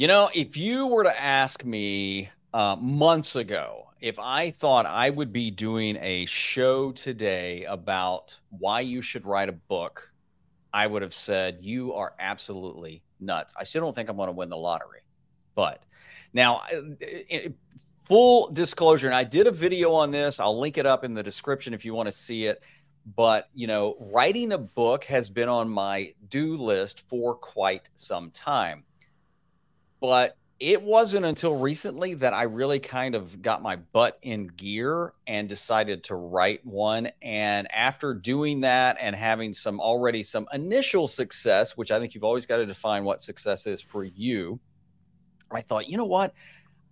You know, if you were to ask me uh, months ago if I thought I would be doing a show today about why you should write a book, I would have said, You are absolutely nuts. I still don't think I'm going to win the lottery. But now, full disclosure, and I did a video on this. I'll link it up in the description if you want to see it. But, you know, writing a book has been on my do list for quite some time. But it wasn't until recently that I really kind of got my butt in gear and decided to write one. And after doing that and having some already some initial success, which I think you've always got to define what success is for you, I thought, you know what?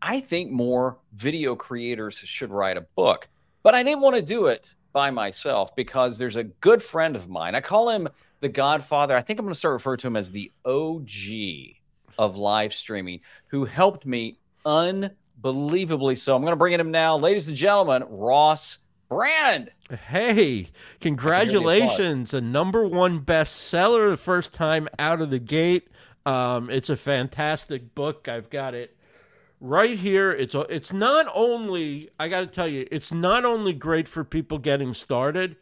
I think more video creators should write a book. But I didn't want to do it by myself because there's a good friend of mine. I call him the Godfather. I think I'm going to start referring to him as the OG of live streaming who helped me unbelievably so. I'm going to bring in him now, ladies and gentlemen, Ross Brand. Hey, congratulations. A number one bestseller the first time out of the gate. Um, it's a fantastic book. I've got it right here. It's it's not only I got to tell you, it's not only great for people getting started,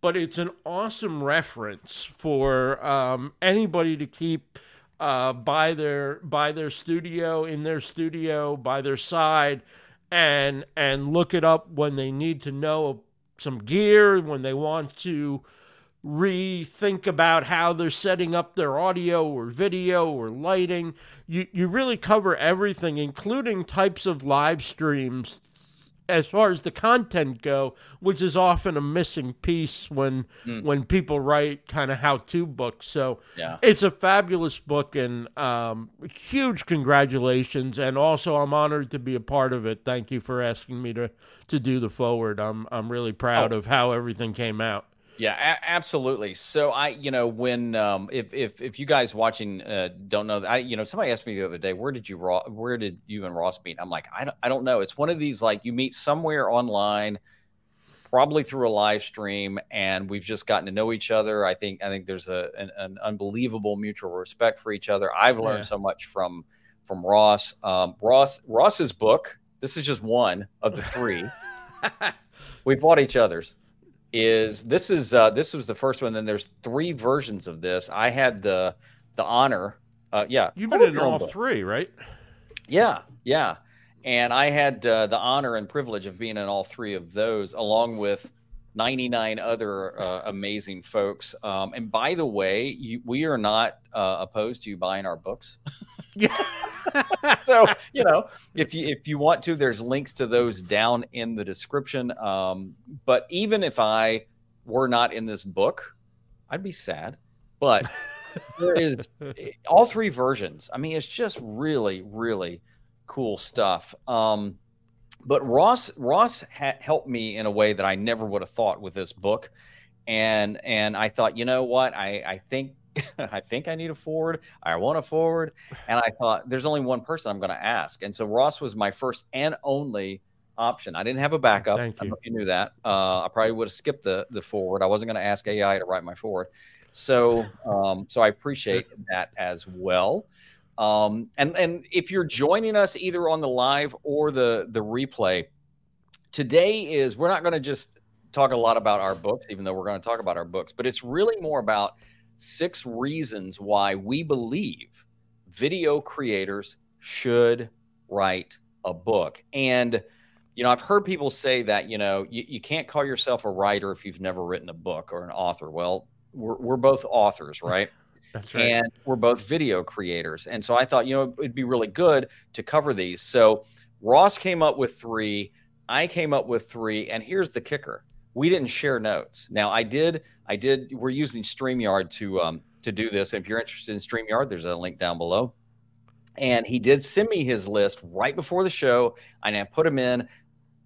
but it's an awesome reference for um, anybody to keep – uh, by their by their studio in their studio by their side and and look it up when they need to know some gear when they want to rethink about how they're setting up their audio or video or lighting. You you really cover everything including types of live streams as far as the content go, which is often a missing piece when mm. when people write kind of how to books. So yeah. it's a fabulous book and um, huge congratulations. And also, I'm honored to be a part of it. Thank you for asking me to to do the forward. I'm I'm really proud oh. of how everything came out. Yeah, a- absolutely. So I, you know, when um, if if if you guys watching uh, don't know, I, you know, somebody asked me the other day, where did you where did you and Ross meet? I'm like, I don't, I don't know. It's one of these like you meet somewhere online, probably through a live stream, and we've just gotten to know each other. I think I think there's a an, an unbelievable mutual respect for each other. I've learned yeah. so much from from Ross. Um, Ross Ross's book. This is just one of the three. We've bought each other's is this is uh, this was the first one. Then there's three versions of this. I had the the honor. Uh, yeah, you've been in all three, right? Yeah, yeah. And I had uh, the honor and privilege of being in all three of those, along with 99 other uh, amazing folks. Um, and by the way, you, we are not uh, opposed to you buying our books. yeah. so you know, if you if you want to, there's links to those down in the description. Um, but even if I were not in this book, I'd be sad. But there is all three versions. I mean, it's just really, really cool stuff. Um, but Ross Ross ha- helped me in a way that I never would have thought with this book, and and I thought, you know what, I I think I think I need a forward. I want a forward. And I thought there's only one person I'm going to ask. And so Ross was my first and only option. I didn't have a backup. Thank you. I don't know if you knew that. Uh, I probably would have skipped the the forward. I wasn't going to ask AI to write my forward. So um, so I appreciate that as well. Um, and and if you're joining us either on the live or the the replay, today is we're not going to just talk a lot about our books, even though we're going to talk about our books, but it's really more about six reasons why we believe video creators should write a book. And, you know, I've heard people say that, you know, you, you can't call yourself a writer if you've never written a book or an author. Well, we're, we're both authors, right? That's right. And we're both video creators. And so I thought, you know, it'd be really good to cover these. So Ross came up with three. I came up with three. And here's the kicker we didn't share notes. Now I did, I did, we're using StreamYard to, um, to do this. If you're interested in StreamYard, there's a link down below. And he did send me his list right before the show, and I put him in.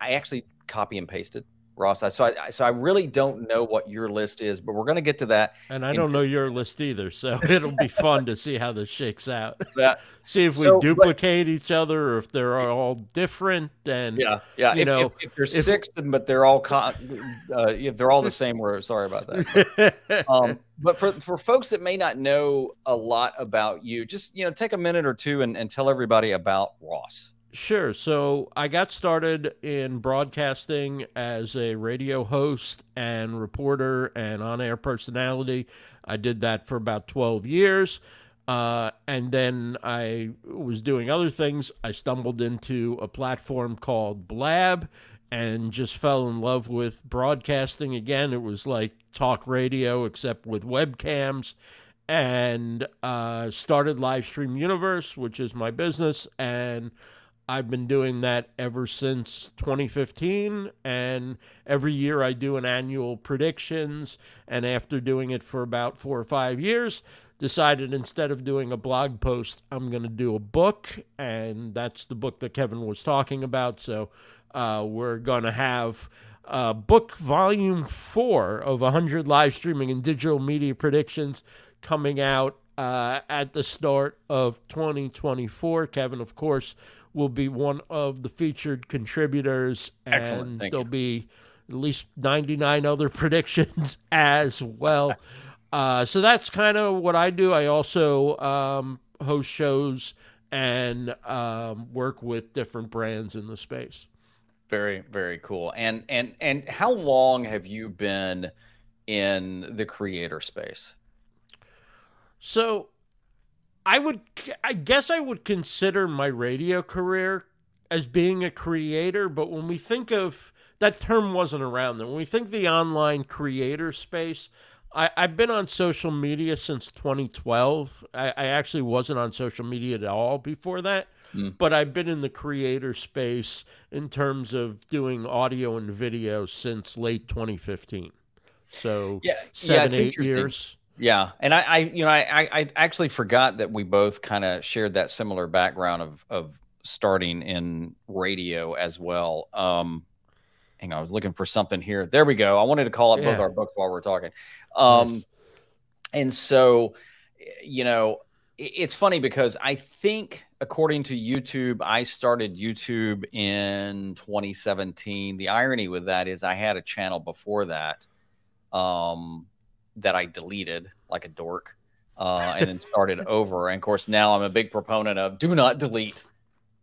I actually copy and pasted Ross. So I so I really don't know what your list is, but we're going to get to that. And I don't know your list either, so it'll be fun to see how this shakes out. That, see if so, we duplicate but, each other, or if they're all different. And yeah, yeah. You if, know, if, if there's if, six, but they're all con- uh, if they're all the same, we're sorry about that. But, um, but for for folks that may not know a lot about you, just you know, take a minute or two and, and tell everybody about Ross. Sure. So I got started in broadcasting as a radio host and reporter and on air personality. I did that for about 12 years. Uh, and then I was doing other things. I stumbled into a platform called Blab and just fell in love with broadcasting again. It was like talk radio, except with webcams. And uh, started Livestream Universe, which is my business. And I've been doing that ever since 2015, and every year I do an annual predictions. And after doing it for about four or five years, decided instead of doing a blog post, I'm going to do a book, and that's the book that Kevin was talking about. So uh, we're going to have uh, book volume four of 100 live streaming and digital media predictions coming out uh, at the start of 2024. Kevin, of course will be one of the featured contributors, and there'll you. be at least 99 other predictions as well. uh, so that's kind of what I do. I also um, host shows and um, work with different brands in the space. Very, very cool. And and and how long have you been in the creator space? So I would, I guess I would consider my radio career as being a creator, but when we think of that term wasn't around then. When we think the online creator space, I, I've been on social media since 2012. I, I actually wasn't on social media at all before that, mm. but I've been in the creator space in terms of doing audio and video since late 2015. So yeah, seven, yeah, eight years. Yeah, and I, I you know, I, I actually forgot that we both kind of shared that similar background of of starting in radio as well. Um, hang on, I was looking for something here. There we go. I wanted to call up yeah. both our books while we're talking. Um, nice. and so, you know, it's funny because I think according to YouTube, I started YouTube in 2017. The irony with that is I had a channel before that. Um, that I deleted like a dork, uh, and then started over. And of course, now I'm a big proponent of do not delete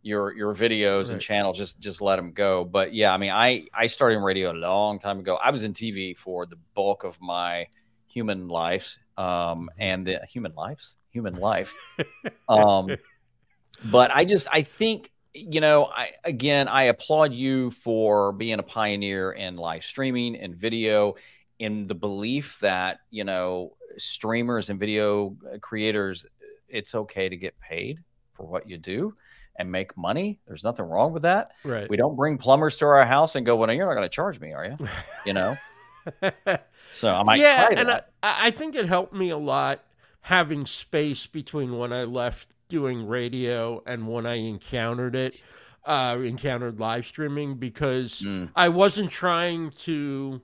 your your videos right. and channel. Just just let them go. But yeah, I mean, I I started in radio a long time ago. I was in TV for the bulk of my human lives, um, and the human lives, human life. um, but I just I think you know, I again I applaud you for being a pioneer in live streaming and video in the belief that you know streamers and video creators it's okay to get paid for what you do and make money. There's nothing wrong with that. Right. We don't bring plumbers to our house and go well you're not going to charge me are you you know? So i might yeah and I, I think it helped me a lot having space between when i left doing radio and when i encountered it uh encountered live streaming because mm. i wasn't trying to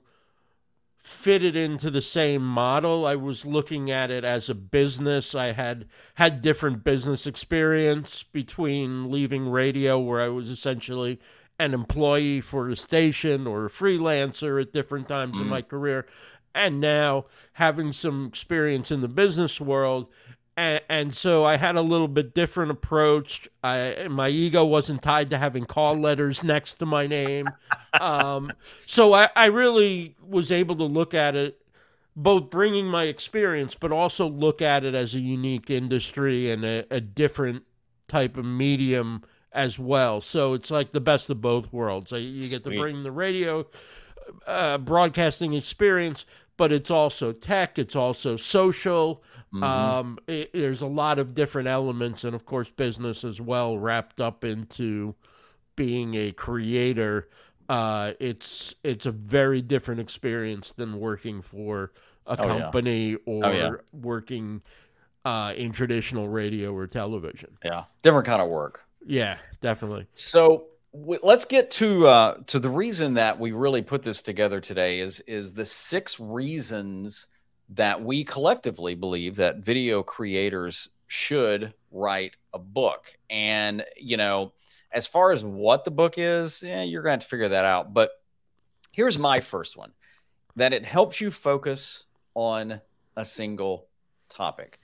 fitted into the same model. I was looking at it as a business. I had had different business experience between leaving radio, where I was essentially an employee for a station or a freelancer at different times mm. in my career, and now having some experience in the business world and, and, so I had a little bit different approach. I, my ego wasn't tied to having call letters next to my name. Um, so I, I really was able to look at it, both bringing my experience, but also look at it as a unique industry and a, a different type of medium as well. So it's like the best of both worlds. You get to bring the radio uh, broadcasting experience, but it's also tech, it's also social Mm-hmm. Um, it, there's a lot of different elements, and of course, business as well wrapped up into being a creator. Uh, it's it's a very different experience than working for a oh, company yeah. or oh, yeah. working uh, in traditional radio or television. Yeah, different kind of work. Yeah, definitely. So let's get to uh, to the reason that we really put this together today is is the six reasons that we collectively believe that video creators should write a book. And you know, as far as what the book is, yeah, you're going to have to figure that out. But here's my first one: that it helps you focus on a single topic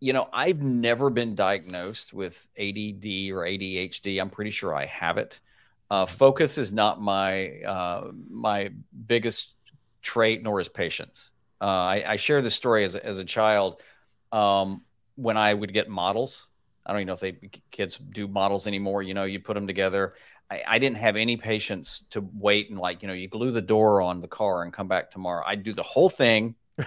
you know, I've never been diagnosed with ADD or ADHD. I'm pretty sure I have it. Uh, focus is not my uh, my biggest trait, nor is patience. Uh, I, I, share this story as a, as a child um, when I would get models. I don't even know if they kids do models anymore. You know, you put them together. I, I didn't have any patience to wait and like you know you glue the door on the car and come back tomorrow. I'd do the whole thing.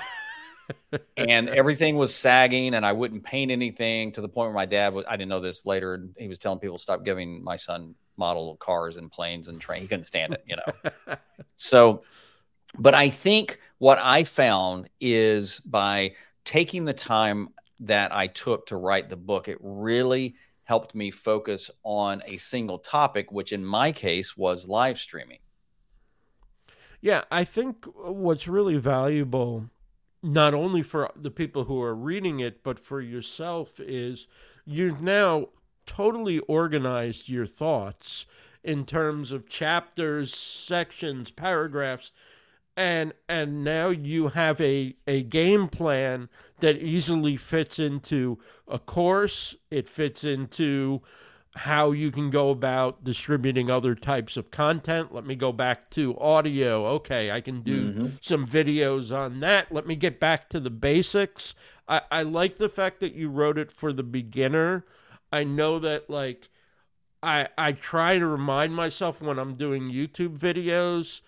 and everything was sagging and I wouldn't paint anything to the point where my dad was I didn't know this later he was telling people stop giving my son model cars and planes and train he couldn't stand it you know so but I think what I found is by taking the time that I took to write the book it really helped me focus on a single topic which in my case was live streaming. Yeah I think what's really valuable not only for the people who are reading it, but for yourself, is you've now totally organized your thoughts in terms of chapters, sections, paragraphs, and and now you have a, a game plan that easily fits into a course, it fits into how you can go about distributing other types of content. Let me go back to audio. Okay, I can do mm-hmm. some videos on that. Let me get back to the basics. I, I like the fact that you wrote it for the beginner. I know that like I I try to remind myself when I'm doing YouTube videos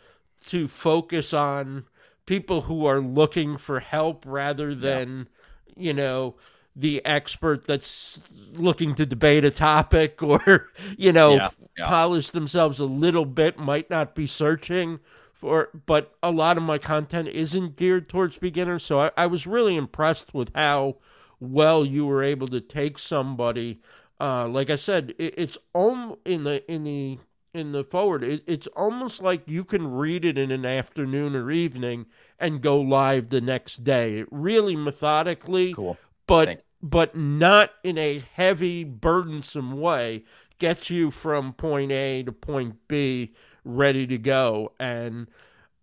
to focus on people who are looking for help rather than yeah. you know the expert that's looking to debate a topic or you know yeah, yeah. polish themselves a little bit might not be searching for but a lot of my content isn't geared towards beginners so i, I was really impressed with how well you were able to take somebody uh, like i said it, it's om- in the in the in the forward it, it's almost like you can read it in an afternoon or evening and go live the next day it really methodically cool but but not in a heavy, burdensome way. Gets you from point A to point B, ready to go, and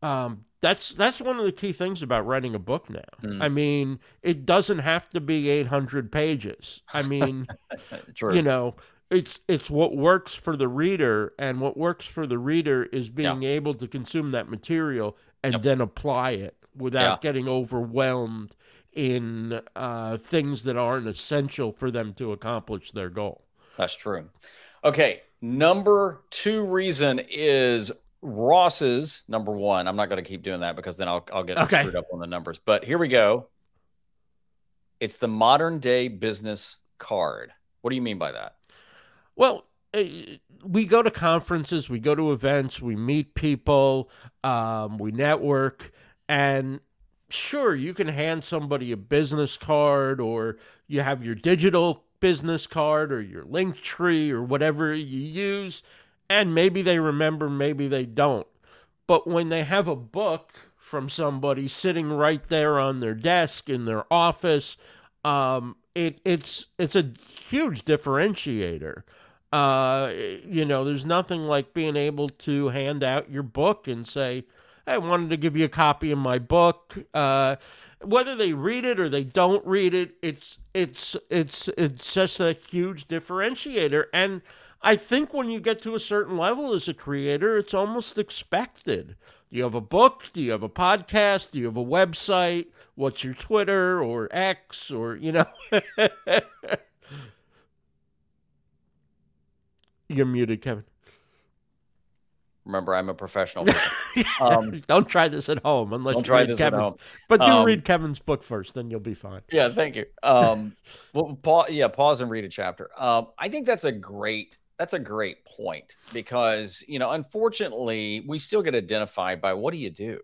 um, that's that's one of the key things about writing a book now. Mm. I mean, it doesn't have to be 800 pages. I mean, you know, it's it's what works for the reader, and what works for the reader is being yeah. able to consume that material and yep. then apply it without yeah. getting overwhelmed in uh, things that aren't essential for them to accomplish their goal. That's true. Okay, number two reason is Ross's number one. I'm not going to keep doing that because then I'll I'll get okay. screwed up on the numbers. But here we go. It's the modern day business card. What do you mean by that? Well, eh, we go to conferences, we go to events, we meet people, um, we network, and sure, you can hand somebody a business card or you have your digital business card or your link tree or whatever you use, and maybe they remember, maybe they don't. But when they have a book from somebody sitting right there on their desk in their office, um, it, it's it's a huge differentiator. Uh, you know, there's nothing like being able to hand out your book and say, I wanted to give you a copy of my book. Uh, whether they read it or they don't read it, it's it's it's it's just a huge differentiator. And I think when you get to a certain level as a creator, it's almost expected. Do you have a book? Do you have a podcast? Do you have a website? What's your Twitter or X or you know? You're muted, Kevin. Remember, I'm a professional. Um, don't try this at home unless don't you try read this at home. But do um, read Kevin's book first, then you'll be fine. Yeah, thank you. Um, well, pause, yeah, pause and read a chapter. Um, I think that's a great that's a great point because you know, unfortunately, we still get identified by what do you do?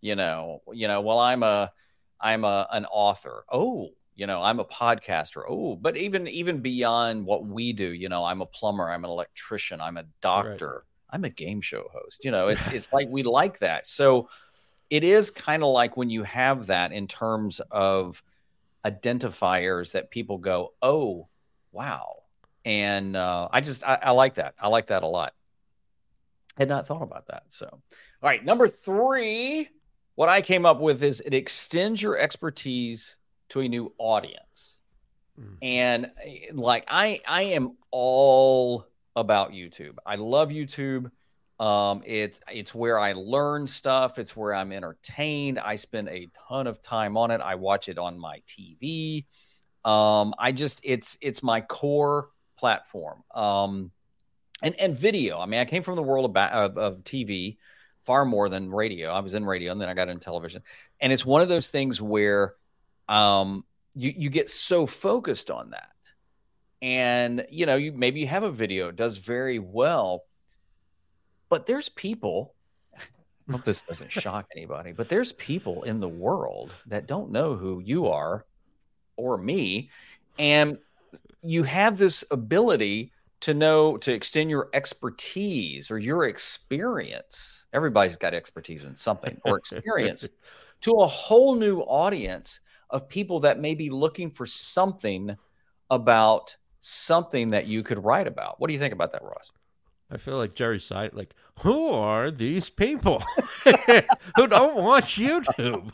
You know, you know. Well, I'm a I'm a an author. Oh, You know, I'm a podcaster. Oh, but even even beyond what we do, you know, I'm a plumber, I'm an electrician, I'm a doctor, right. I'm a game show host. You know, it's it's like we like that. So it is kind of like when you have that in terms of identifiers that people go, oh, wow. And uh, I just I, I like that. I like that a lot. Had not thought about that. So, all right, number three, what I came up with is it extends your expertise to a new audience. Mm. And eh, like I I am all about YouTube. I love YouTube. Um, it's it's where I learn stuff. It's where I'm entertained. I spend a ton of time on it. I watch it on my TV. Um, I just it's it's my core platform. Um, and and video. I mean, I came from the world of, of, of TV far more than radio. I was in radio and then I got into television. And it's one of those things where um, you you get so focused on that. And you know, you maybe you have a video it does very well, but there's people I hope this doesn't shock anybody, but there's people in the world that don't know who you are or me. And you have this ability to know to extend your expertise or your experience. Everybody's got expertise in something or experience to a whole new audience of people that may be looking for something about something that you could write about. What do you think about that, Ross? I feel like Jerry Seinfeld. Like, who are these people who don't watch YouTube?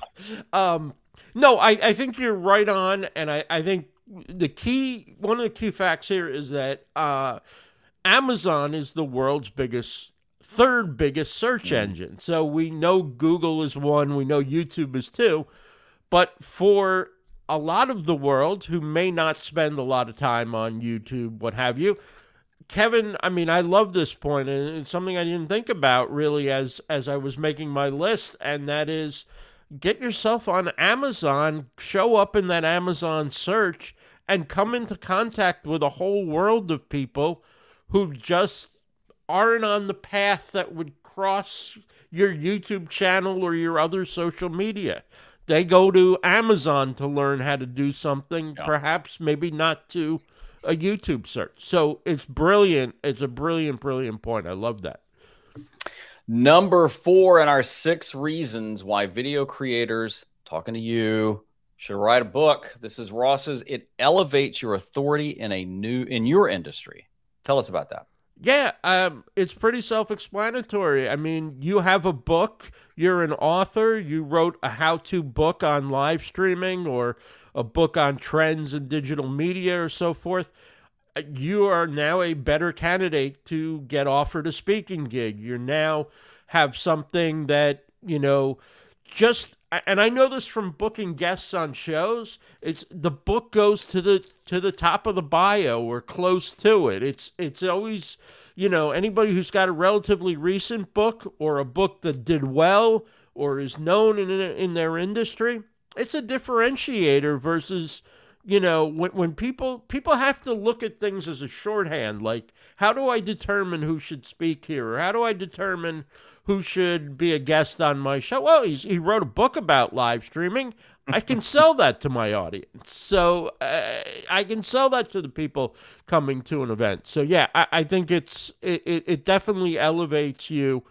Um, no, I, I think you're right on, and I, I think the key one of the key facts here is that uh, Amazon is the world's biggest third biggest search mm. engine. So we know Google is one, we know YouTube is two, but for a lot of the world who may not spend a lot of time on YouTube, what have you, Kevin, I mean, I love this point, and it's something I didn't think about really as as I was making my list, and that is get yourself on Amazon, show up in that Amazon search, and come into contact with a whole world of people who just aren't on the path that would cross your YouTube channel or your other social media. They go to Amazon to learn how to do something, yeah. perhaps maybe not to a YouTube search. So it's brilliant. It's a brilliant, brilliant point. I love that. Number four in our six reasons why video creators, talking to you, should write a book. This is Ross's. It elevates your authority in a new in your industry. Tell us about that. Yeah, um, it's pretty self-explanatory. I mean, you have a book. You're an author. You wrote a how-to book on live streaming or a book on trends in digital media or so forth. You are now a better candidate to get offered a speaking gig. You now have something that you know just and I know this from booking guests on shows. It's the book goes to the to the top of the bio or close to it. It's it's always you know anybody who's got a relatively recent book or a book that did well or is known in in their industry. It's a differentiator versus you know when when people people have to look at things as a shorthand like how do I determine who should speak here or how do I determine who should be a guest on my show. Well, he wrote a book about live streaming. I can sell that to my audience. So uh, I can sell that to the people coming to an event. So yeah, I, I think it's it, it definitely elevates you.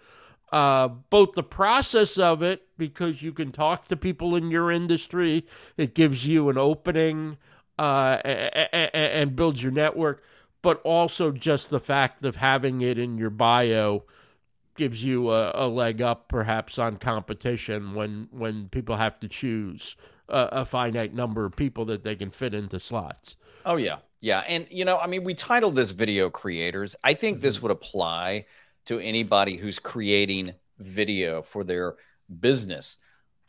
Uh, both the process of it because you can talk to people in your industry. It gives you an opening uh, and, and builds your network, but also just the fact of having it in your bio gives you a, a, leg up perhaps on competition when when people have to choose a, a, finite number of people that they can fit into slots. Oh yeah, yeah, and you know, I mean, we titled this "Video Creators." I think this mm-hmm. would apply to anybody who's creating video for their business,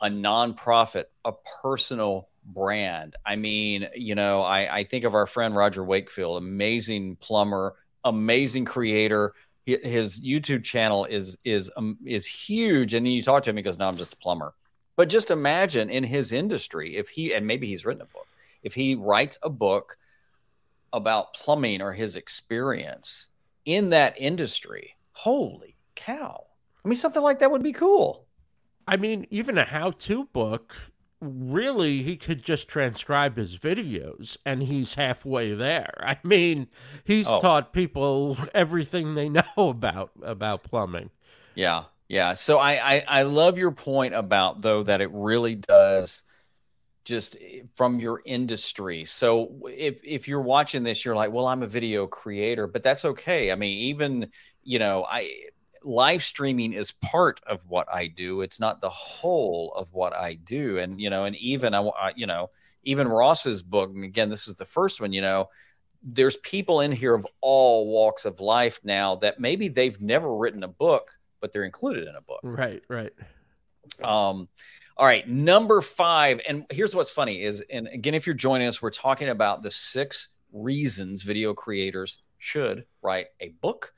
a nonprofit, a personal brand. I mean, you know, I, I think of our friend Roger Wakefield, amazing plumber, amazing creator his YouTube channel is is um, is huge, and then you talk to him, he goes, "No, I'm just a plumber." But just imagine in his industry, if he and maybe he's written a book, if he writes a book about plumbing or his experience in that industry, holy cow! I mean, something like that would be cool. I mean, even a how-to book really he could just transcribe his videos and he's halfway there. I mean, he's oh. taught people everything they know about about plumbing. Yeah. Yeah. So I, I I love your point about though that it really does just eh, from your industry. So if if you're watching this you're like, "Well, I'm a video creator," but that's okay. I mean, even, you know, I live streaming is part of what I do. It's not the whole of what I do. And, you know, and even, I, you know, even Ross's book, and again, this is the first one, you know, there's people in here of all walks of life now that maybe they've never written a book, but they're included in a book. Right, right. Um, all right, number five, and here's what's funny is, and again, if you're joining us, we're talking about the six reasons video creators should write a book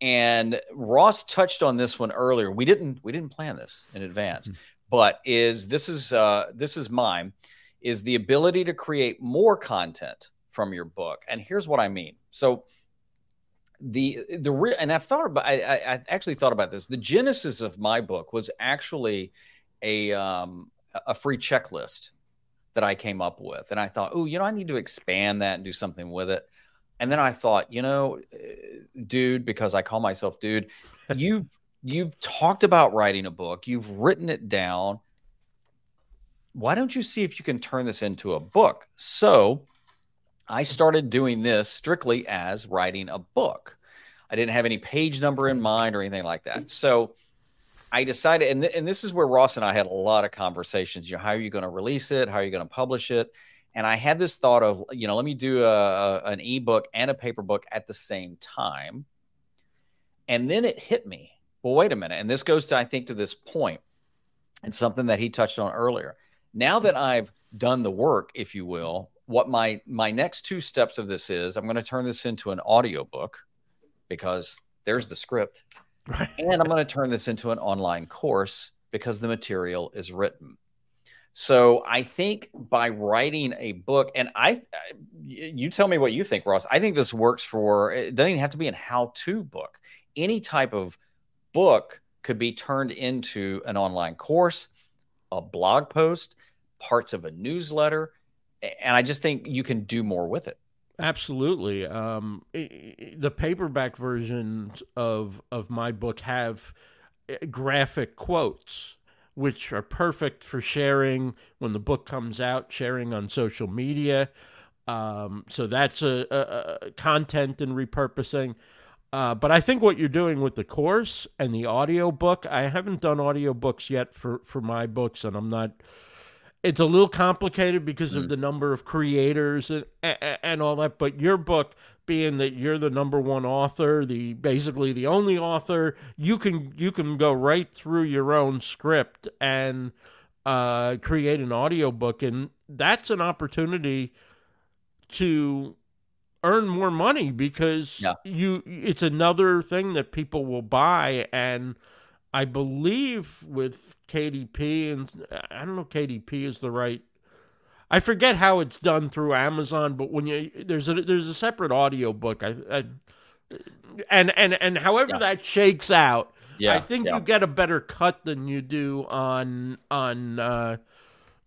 and Ross touched on this one earlier. We didn't we didn't plan this in advance, mm-hmm. but is this is uh, this is mine is the ability to create more content from your book. And here's what I mean. So the the re- and I've thought about I, I, I actually thought about this. The genesis of my book was actually a um, a free checklist that I came up with, and I thought, oh, you know, I need to expand that and do something with it. And then I thought, you know, uh, dude, because I call myself dude, you've you've talked about writing a book, you've written it down. Why don't you see if you can turn this into a book? So I started doing this strictly as writing a book. I didn't have any page number in mind or anything like that. So I decided, and, th- and this is where Ross and I had a lot of conversations. You know, how are you going to release it? How are you going to publish it? And I had this thought of, you know, let me do a, a, an ebook and a paper book at the same time. And then it hit me. Well, wait a minute. And this goes to, I think, to this point and something that he touched on earlier. Now that I've done the work, if you will, what my my next two steps of this is, I'm going to turn this into an audio book because there's the script. Right. And I'm going to turn this into an online course because the material is written. So I think by writing a book, and I, you tell me what you think, Ross. I think this works for. It doesn't even have to be a how-to book. Any type of book could be turned into an online course, a blog post, parts of a newsletter, and I just think you can do more with it. Absolutely. Um, the paperback versions of of my book have eh, graphic quotes which are perfect for sharing when the book comes out, sharing on social media. Um, so that's a, a, a, content and repurposing. Uh, but I think what you're doing with the course and the audio book, I haven't done audio books yet for, for my books, and I'm not. It's a little complicated because mm. of the number of creators and, and, and all that. But your book, being that you're the number one author, the basically the only author, you can you can go right through your own script and uh, create an audiobook and that's an opportunity to earn more money because yeah. you it's another thing that people will buy and I believe with KDP and I don't know KDP is the right I forget how it's done through Amazon, but when you there's a there's a separate audio book. I, I and and and however yeah. that shakes out, yeah, I think yeah. you get a better cut than you do on on uh,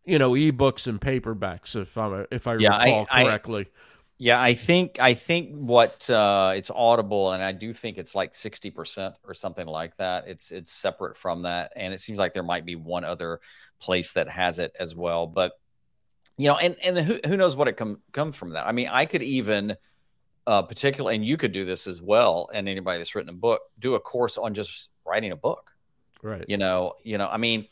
you know ebooks and paperbacks if I if I yeah, recall I, correctly. I, yeah, I think I think what uh, it's Audible, and I do think it's like sixty percent or something like that. It's it's separate from that, and it seems like there might be one other place that has it as well. But you know, and and who who knows what it come comes from that. I mean, I could even uh particularly and you could do this as well and anybody that's written a book do a course on just writing a book. Right. You know you know i mean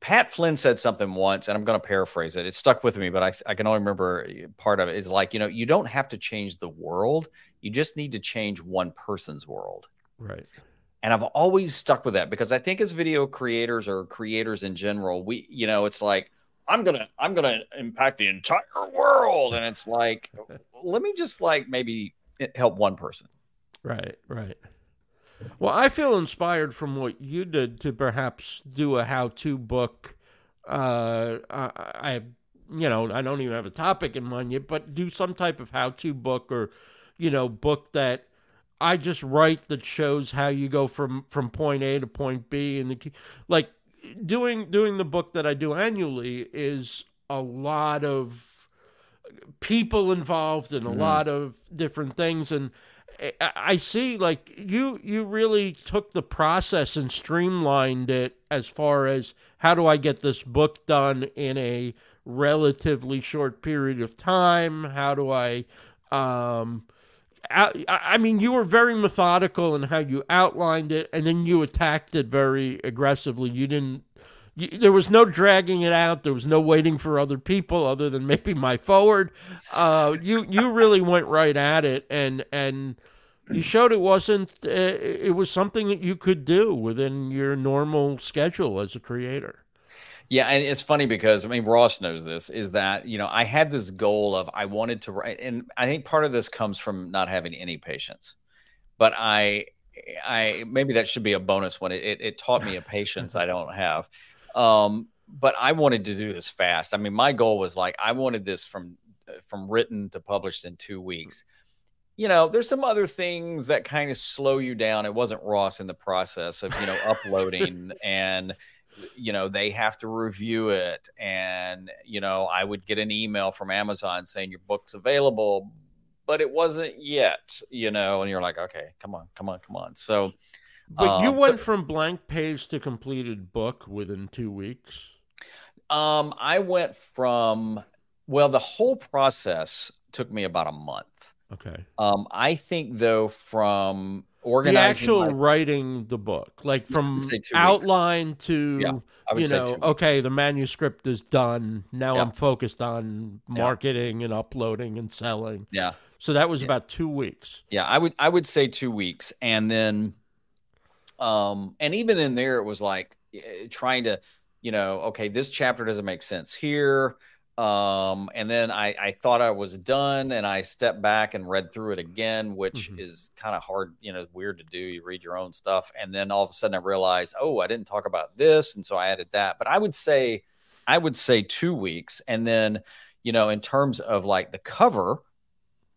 pat flynn said something once and i'm going to paraphrase it. It stuck with me but I, I can only remember part of it is like you know you don't have to change the world. You just need to change one person's world. Right. And i've always stuck with that because i think as video creators or creators in general we you know it's like I'm gonna I'm gonna impact the entire world, and it's like, let me just like maybe help one person. Right, right. Well, I feel inspired from what you did to perhaps do a how-to book. Uh, I, I, you know, I don't even have a topic in mind yet, but do some type of how-to book or, you know, book that I just write that shows how you go from from point A to point B, and the like doing doing the book that I do annually is a lot of people involved and a mm-hmm. lot of different things and I see like you you really took the process and streamlined it as far as how do I get this book done in a relatively short period of time? How do I um I, mean, you were very methodical in how you outlined it, and then you attacked it very aggressively. You didn't. You, there was no dragging it out. There was no waiting for other people, other than maybe my forward. Uh, you you really went right at it, and and you showed it wasn't. Uh, it was something that you could do within your normal schedule as a creator. Yeah, and it's funny because I mean Ross knows this is that you know I had this goal of I wanted to write, and I think part of this comes from not having any patience, but I I maybe that should be a bonus when it it, it taught me a patience I don't have. Um, but I wanted to do this fast. I mean, my goal was like I wanted this from from written to published in two weeks. You know, there's some other things that kind of slow you down. It wasn't Ross in the process of you know uploading and you know they have to review it. And you know i would get an email from amazon saying your book's available but it wasn't yet you know and you're like okay come on come on come on. So but um, you went but, from blank page to completed book within two weeks? Um i went from well the whole process took me about a month. Okay. Um i think though from organizing the actual my, writing the book, like from outline weeks. to yeah, you know, okay, the manuscript is done. Now yeah. I'm focused on marketing yeah. and uploading and selling. Yeah. So that was about two weeks. Yeah, I would I would say two weeks, and then, um, and even in there, it was like eh, trying to, you know, okay, this chapter doesn't make sense here. Um, and then I, I thought I was done and I stepped back and read through it again, which mm-hmm. is kind of hard, you know, weird to do. You read your own stuff. And then all of a sudden I realized, oh, I didn't talk about this. And so I added that. But I would say, I would say two weeks. And then, you know, in terms of like the cover,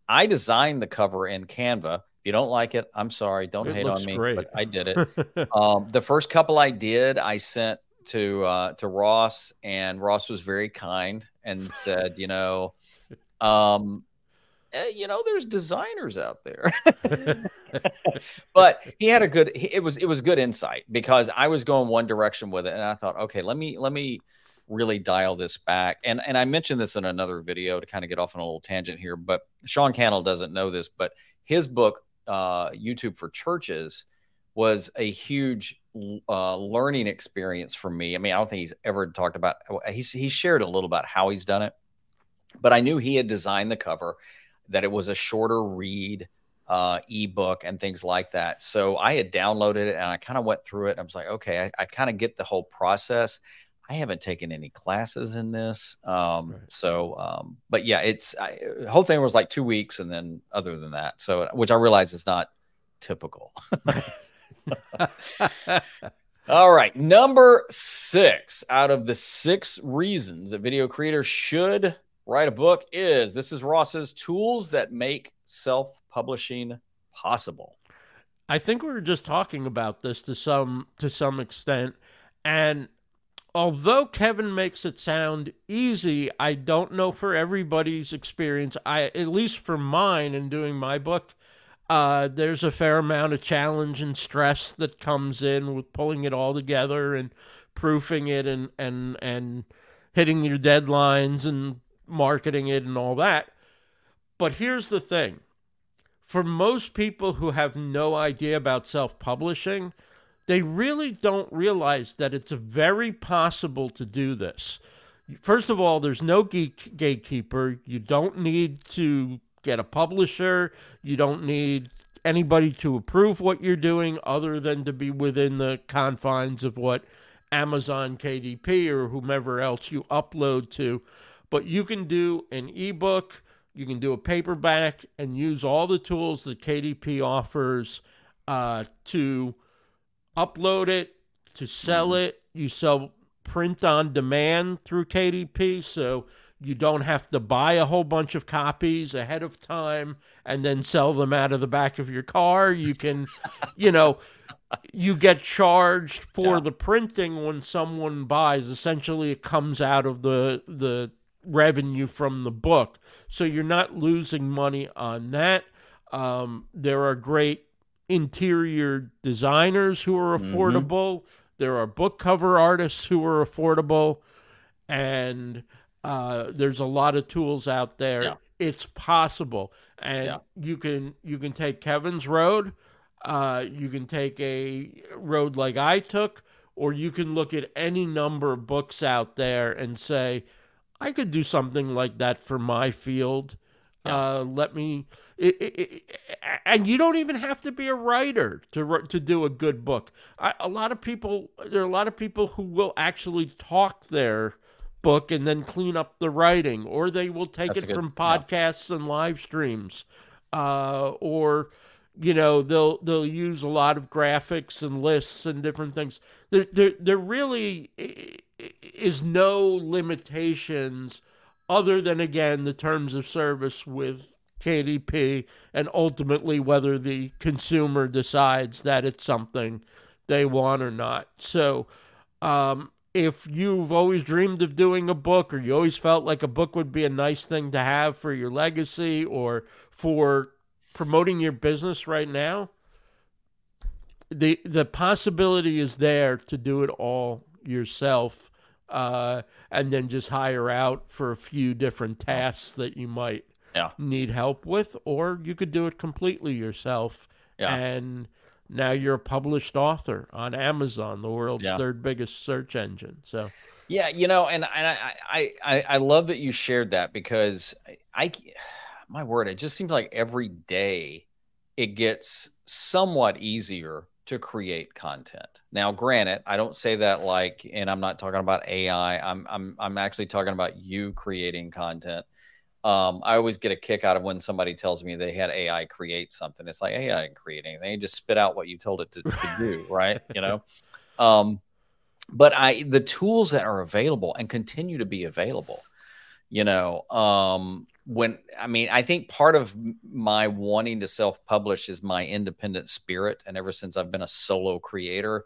I designed the cover in Canva. If you don't like it, I'm sorry. Don't it hate on me. Great. But I did it. um, the first couple I did, I sent to uh, to Ross, and Ross was very kind and said, you know, um, eh, you know, there's designers out there. but he had a good. It was it was good insight because I was going one direction with it, and I thought, okay, let me let me really dial this back. And and I mentioned this in another video to kind of get off on a little tangent here, but Sean Cannell doesn't know this, but his book, uh, YouTube for Churches, was a huge uh, learning experience for me. I mean, I don't think he's ever talked about. He's he shared a little about how he's done it, but I knew he had designed the cover, that it was a shorter read, uh, ebook, and things like that. So I had downloaded it and I kind of went through it. I was like, okay, I, I kind of get the whole process. I haven't taken any classes in this, um, right. so um, but yeah, it's I, the whole thing was like two weeks, and then other than that, so which I realize is not typical. All right. Number six out of the six reasons a video creator should write a book is this is Ross's tools that make self publishing possible. I think we were just talking about this to some to some extent and although Kevin makes it sound easy, I don't know for everybody's experience. I at least for mine in doing my book, uh, there's a fair amount of challenge and stress that comes in with pulling it all together and proofing it and and and hitting your deadlines and marketing it and all that. But here's the thing. For most people who have no idea about self-publishing, they really don't realize that it's very possible to do this. First of all, there's no geek gatekeeper. You don't need to get a publisher. You don't need anybody to approve what you're doing other than to be within the confines of what Amazon KDP or whomever else you upload to. But you can do an ebook, you can do a paperback, and use all the tools that KDP offers uh, to upload it, to sell it. You sell print on demand through KDP. So you don't have to buy a whole bunch of copies ahead of time and then sell them out of the back of your car. You can, you know, you get charged for Yeah. the printing when someone buys. Essentially, it comes out of the the revenue from the book, so you're not losing money on that. Um, there are great interior designers who are Mhm. affordable. There are book cover artists who are affordable, and uh, there's a lot of tools out there. Yeah. It's possible, and Yeah. you can you can take Kevin's road. Uh, you can take a road like I took, or you can look at any number of books out there and say, I could do something like that for my field. Yeah. Uh, let me, it, it, it- and you don't even have to be a writer to to do a good book. I, a lot of people, there are a lot of people who will actually talk their book and then clean up the writing, or they will take That's it good- from yeah. podcasts and live streams, uh, or you know they'll they'll use a lot of graphics and lists and different things. There there there really is no limitations other than again the terms of service with KDP and ultimately whether the consumer decides that it's something they want or not. So um, if you've always dreamed of doing a book or you always felt like a book would be a nice thing to have for your legacy or for promoting your business right now, the the possibility is there to do it all yourself uh, and then just hire out for a few different tasks that you might Yeah. need help with, or you could do it completely yourself. Yeah. And now you're a published author on Amazon, the world's Yeah. third biggest search engine. So Yeah, you know, and and I I I, I love that you shared that because I, I my word, it just seems like every day it gets somewhat easier to create content. Now, granted, I don't say that like, and I'm not talking about AI. I'm I'm I'm actually talking about you creating content. Um, I always get a kick out of when somebody tells me they had AI create something. It's like AI didn't create anything; it just spit out what you told it to, to do, right? You know. Um, but I the tools that are available and continue to be available. You know, um, when I mean, I think part of my wanting to self-publish is my independent spirit, and ever since I've been a solo creator,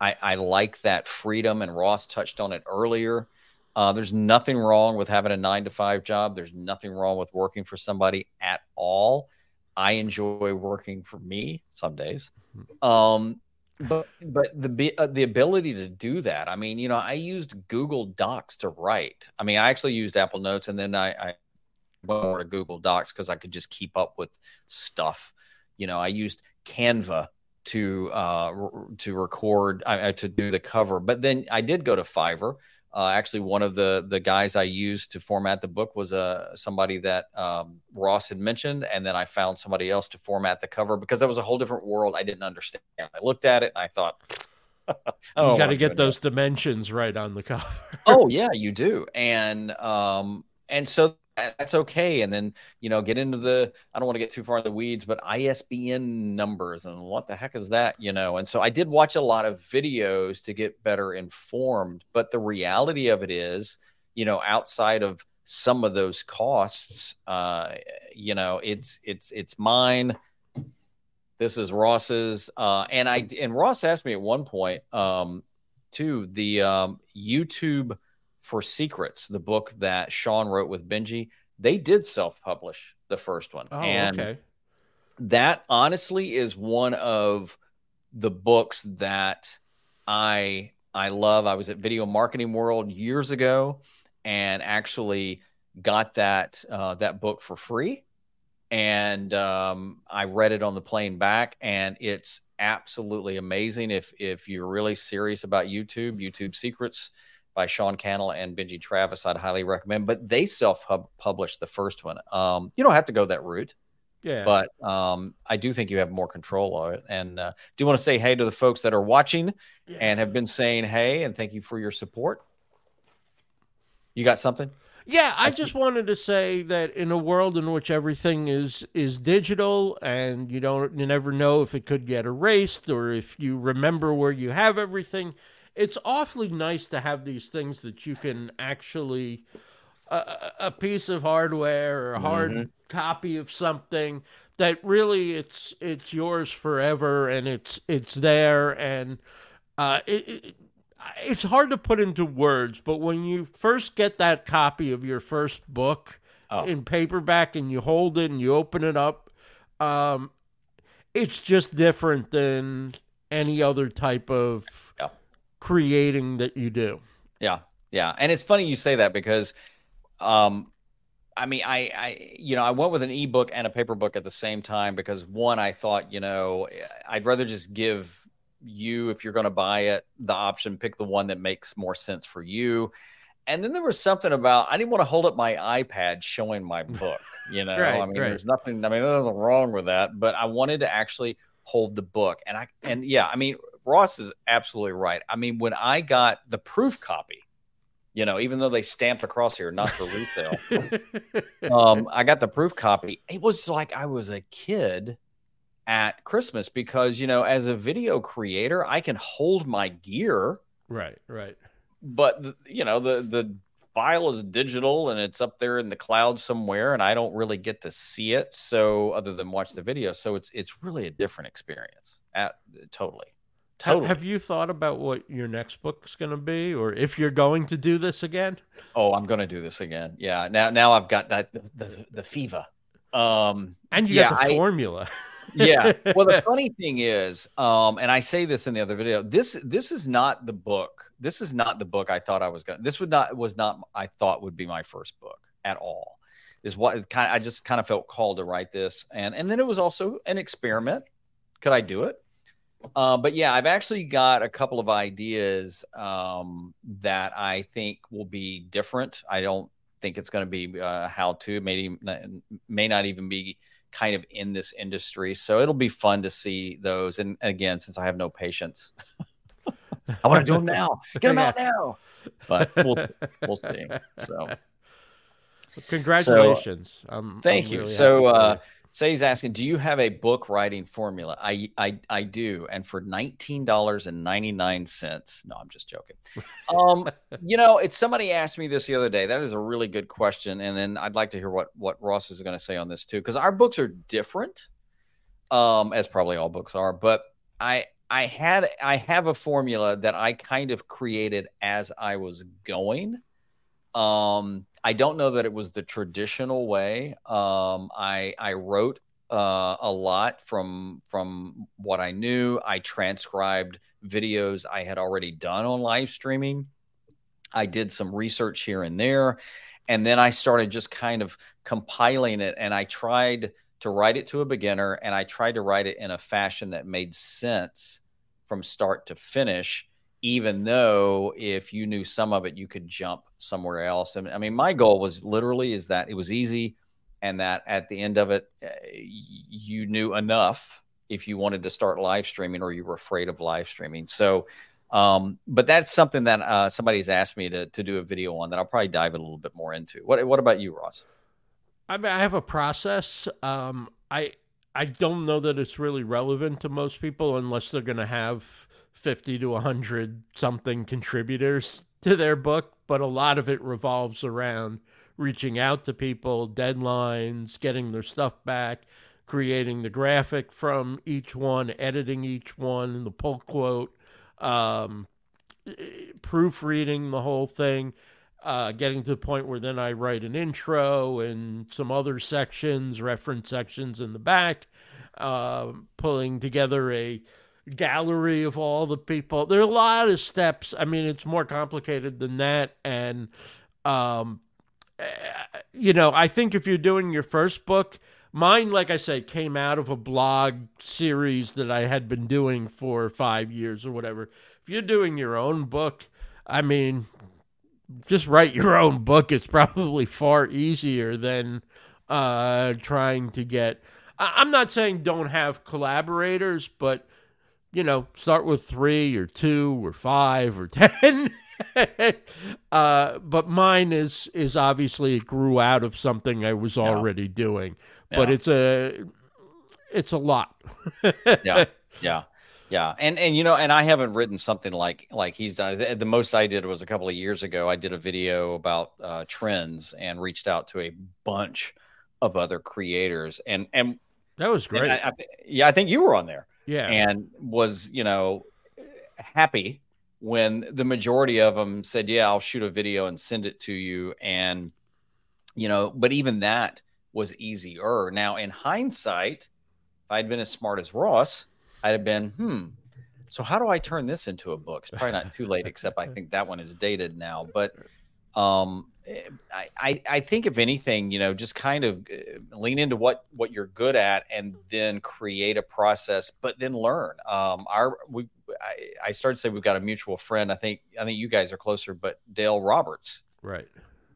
I, I like that freedom. And Ross touched on it earlier. Uh, there's nothing wrong with having a nine to five job. There's nothing wrong with working for somebody at all. I enjoy working for me some days. Um, but but the uh, the ability to do that. I mean, you know, I used Google Docs to write. I mean, I actually used Apple Notes, and then I, I went over to Google Docs because I could just keep up with stuff. You know, I used Canva to uh, to record I, I- to do the cover, but then I did go to Fiverr. Uh, actually, one of the the guys I used to format the book was uh, somebody that um, Ross had mentioned, and then I found somebody else to format the cover because that was a whole different world I didn't understand. I looked at it and I thought, don't you got to get those dimensions right on the cover. oh yeah you do and um and so that- that's okay and then you know get into the i don't want to get too far in the weeds but isbn numbers and what the heck is that you know? And so i did watch a lot of videos to get better informed but the reality of it is you know outside of some of those costs uh you know it's it's it's mine. This is ross's uh and i and ross asked me at one point um too the um youtube for Secrets, the book that Sean wrote with Benji, they did self publish the first one. Oh, and okay. that honestly is one of the books that I I love. I was at Video Marketing World years ago and actually got that uh, that book for free. And um, I read it on the plane back, and it's absolutely amazing. If if you're really serious about YouTube, YouTube Secrets by Sean Cannell and Benji Travis, I'd highly recommend. But they self published the first one. Um, you don't have to go that route Yeah. but um, I do think you have more control of it. And uh, do want to say hey to the folks that are watching Yeah. and have been saying hey and thank you for your support. You got something? Yeah, I just wanted to say that in a world in which everything is is digital and you don't you never know if it could get erased or if you remember where you have everything, it's awfully nice to have these things that you can actually a, a piece of hardware or a hard mm-hmm. copy of something that really it's it's yours forever and it's it's there and uh, it, it, it's hard to put into words, but when you first get that copy of your first book oh. in paperback and you hold it and you open it up, um, it's just different than any other type of yeah. Creating that you do. Yeah, yeah, and it's funny you say that because, um, I mean, I, I, you know, I went with an ebook and a paper book at the same time because one, I thought, you know, I'd rather just give you, if you're going to buy it, the option, pick the one that makes more sense for you. And then there was something about I didn't want to hold up my iPad showing my book. You know, right, I mean, right. there's nothing. I mean, there's nothing wrong with that, but I wanted to actually hold the book. And I and yeah, I mean, Ross is absolutely right. I mean, when I got the proof copy, you know, even though they stamped across here, not for resale, um, I got the proof copy. It was like I was a kid at Christmas because, you know, as a video creator, I can hold my gear. Right, right. But, the, you know, the, the file is digital and it's up there in the cloud somewhere and I don't really get to see it. So, other than watch the video. So, it's, it's really a different experience. At, totally. Totally. Have you thought about what your next book's going to be, or if you're going to do this again? Oh, I'm going to do this again. Yeah. Now, now I've got that the, the, the fever. Um, and you yeah, got the I, formula yeah. Well, the funny thing is, um, and I say this in the other video, this this is not the book. This is not the book I thought I was gonna. This would not was not I thought would be my first book at all. Is what kind. I just kind of felt called to write this, and and then it was also an experiment. Could I do it? Uh, but yeah, I've actually got a couple of ideas um, that I think will be different. I don't think it's going to be uh, how to. Maybe may not even be kind of in this industry. So it'll be fun to see those. And again, since I have no patience, I want to do them now. Get them out now. But we'll we'll see. So congratulations. So, I'm, thank I'm you. Really so uh, Say he's asking, do you have a book writing formula? I I, I do, and for nineteen dollars and ninety nine cents. No, I'm just joking. Um, you know, it's somebody asked me this the other day. That is a really good question, and then I'd like to hear what what Ross is going to say on this too, because our books are different, um, as probably all books are. But I I had I have a formula that I kind of created as I was going. Um, I don't know that it was the traditional way. Um, I I wrote uh, a lot from from what I knew. I transcribed videos I had already done on live streaming. I did some research here and there, and then I started just kind of compiling it. And I tried to write it to a beginner, and I tried to write it in a fashion that made sense from start to finish even though if you knew some of it, you could jump somewhere else. I mean, my goal was literally is that it was easy and that at the end of it, uh, you knew enough if you wanted to start live streaming or you were afraid of live streaming. So, um, but that's something that uh, somebody's asked me to, to do a video on that I'll probably dive a little bit more into. What, what about you, Ross? I mean, I have a process. Um, I, I don't know that it's really relevant to most people unless they're going to have 50 to 100 something contributors to their book, but a lot of it revolves around reaching out to people, deadlines, getting their stuff back, creating the graphic from each one, editing each one, the pull quote, um, proofreading the whole thing, uh, getting to the point where then I write an intro and some other sections, reference sections in the back, uh, pulling together a gallery of all the people. There are a lot of steps. I mean, it's more complicated than that. And, um, eh, you know, I think if you're doing your first book, mine, like I said, came out of a blog series that I had been doing for five years or whatever. If you're doing your own book, I mean, just write your own book. It's probably far easier than uh, trying to get. I'm not saying don't have collaborators, but you know, start with three or two or five or ten. uh, but mine is is obviously it grew out of something I was already yeah. doing. But yeah. it's a it's a lot. yeah, yeah. Yeah, and and you know, and I haven't written something like like he's done. The, the most I did was a couple of years ago. I did a video about uh, trends and reached out to a bunch of other creators, and and that was great. I, I, yeah, I think you were on there. Yeah, and was you know happy when the majority of them said, "Yeah, I'll shoot a video and send it to you," and you know, but even that was easier. Now, in hindsight, if I'd been as smart as Ross I'd have been, hmm. So how do I turn this into a book? It's probably not too late, except I think that one is dated now. But um, I, I, I think if anything, you know, just kind of uh, lean into what what you're good at, and then create a process, but then learn. Um, our we I, I started to say we've got a mutual friend. I think I think you guys are closer, but Dale Roberts, right,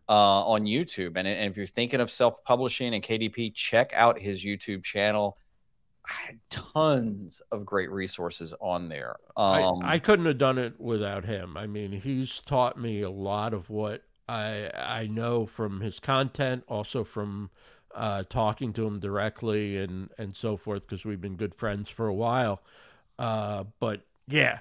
uh, on YouTube. And, and if you're thinking of self publishing and KDP, check out his YouTube channel tons of great resources on there. Um, I, I couldn't have done it without him. I mean, he's taught me a lot of what I I know from his content, also from uh, talking to him directly and and so forth, because we've been good friends for a while. Uh, but yeah,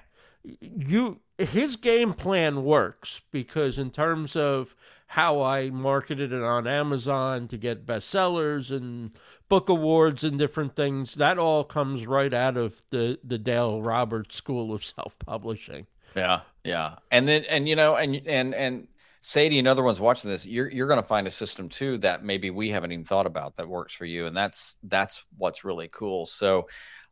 you his game plan works because in terms of how I marketed it on Amazon to get bestsellers and book awards and different things. That all comes right out of the the Dale Roberts School of Self Publishing. Yeah, yeah, and then and you know and and and Sadie and other ones watching this, you're you're going to find a system too that maybe we haven't even thought about that works for you, and that's that's what's really cool. So,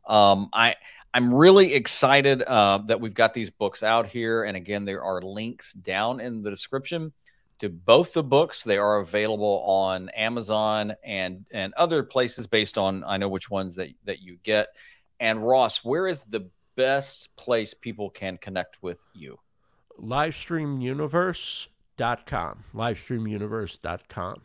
um, I I'm really excited uh, that we've got these books out here, and again, there are links down in the description to both the books. They are available on Amazon and and other places based on I know which ones that that you get. And Ross, where is the best place people can connect with you? Livestreamuniverse.com. Livestreamuniverse.com.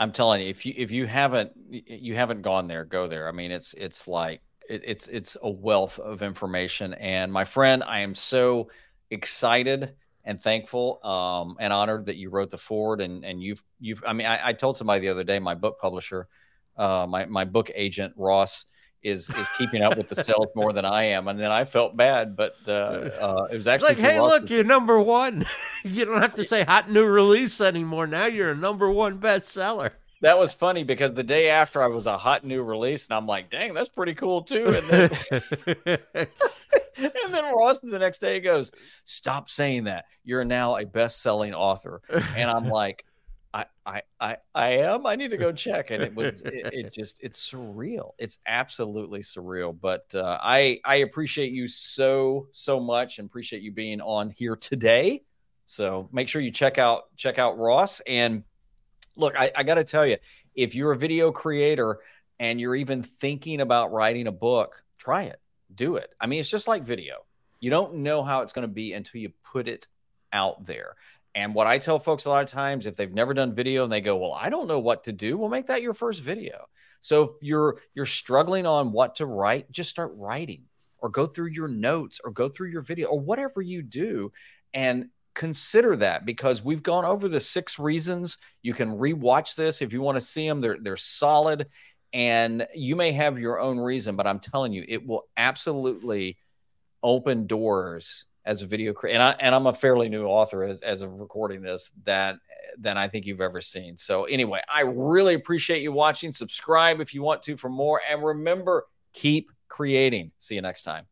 I'm telling you, if you if you haven't you haven't gone there, go there. I mean, it's it's like it, it's it's a wealth of information. And my friend, I am so excited and thankful um, and honored that you wrote the forward and and you've you've I mean I, I told somebody the other day my book publisher uh, my my book agent Ross is is keeping up with the sales more than I am and then I felt bad but uh, uh, it was actually like hey look you're number one you don't have to say hot new release anymore now you're a number one bestseller that was funny because the day after I was a hot new release, and I'm like, dang, that's pretty cool too. And then, and then Ross the next day goes, stop saying that. You're now a best selling author. And I'm like, I, I, I, I am. I need to go check. And it was, it, it just, it's surreal. It's absolutely surreal. But uh, I, I appreciate you so, so much, and appreciate you being on here today. So make sure you check out, check out Ross and look, I, I got to tell you, if you're a video creator and you're even thinking about writing a book, try it, do it. I mean, it's just like video. You don't know how it's going to be until you put it out there. And what I tell folks a lot of times, if they've never done video and they go, "Well, I don't know what to do," well, make that your first video. So if you're you're struggling on what to write, just start writing, or go through your notes, or go through your video, or whatever you do, and consider that because we've gone over the six reasons. You can rewatch this if you want to see them. They're they're solid, and you may have your own reason, but I'm telling you, it will absolutely open doors as a video creator. And I and I'm a fairly new author as, as of recording this that than I think you've ever seen. So anyway, I really appreciate you watching. Subscribe if you want to for more, and remember, keep creating. See you next time.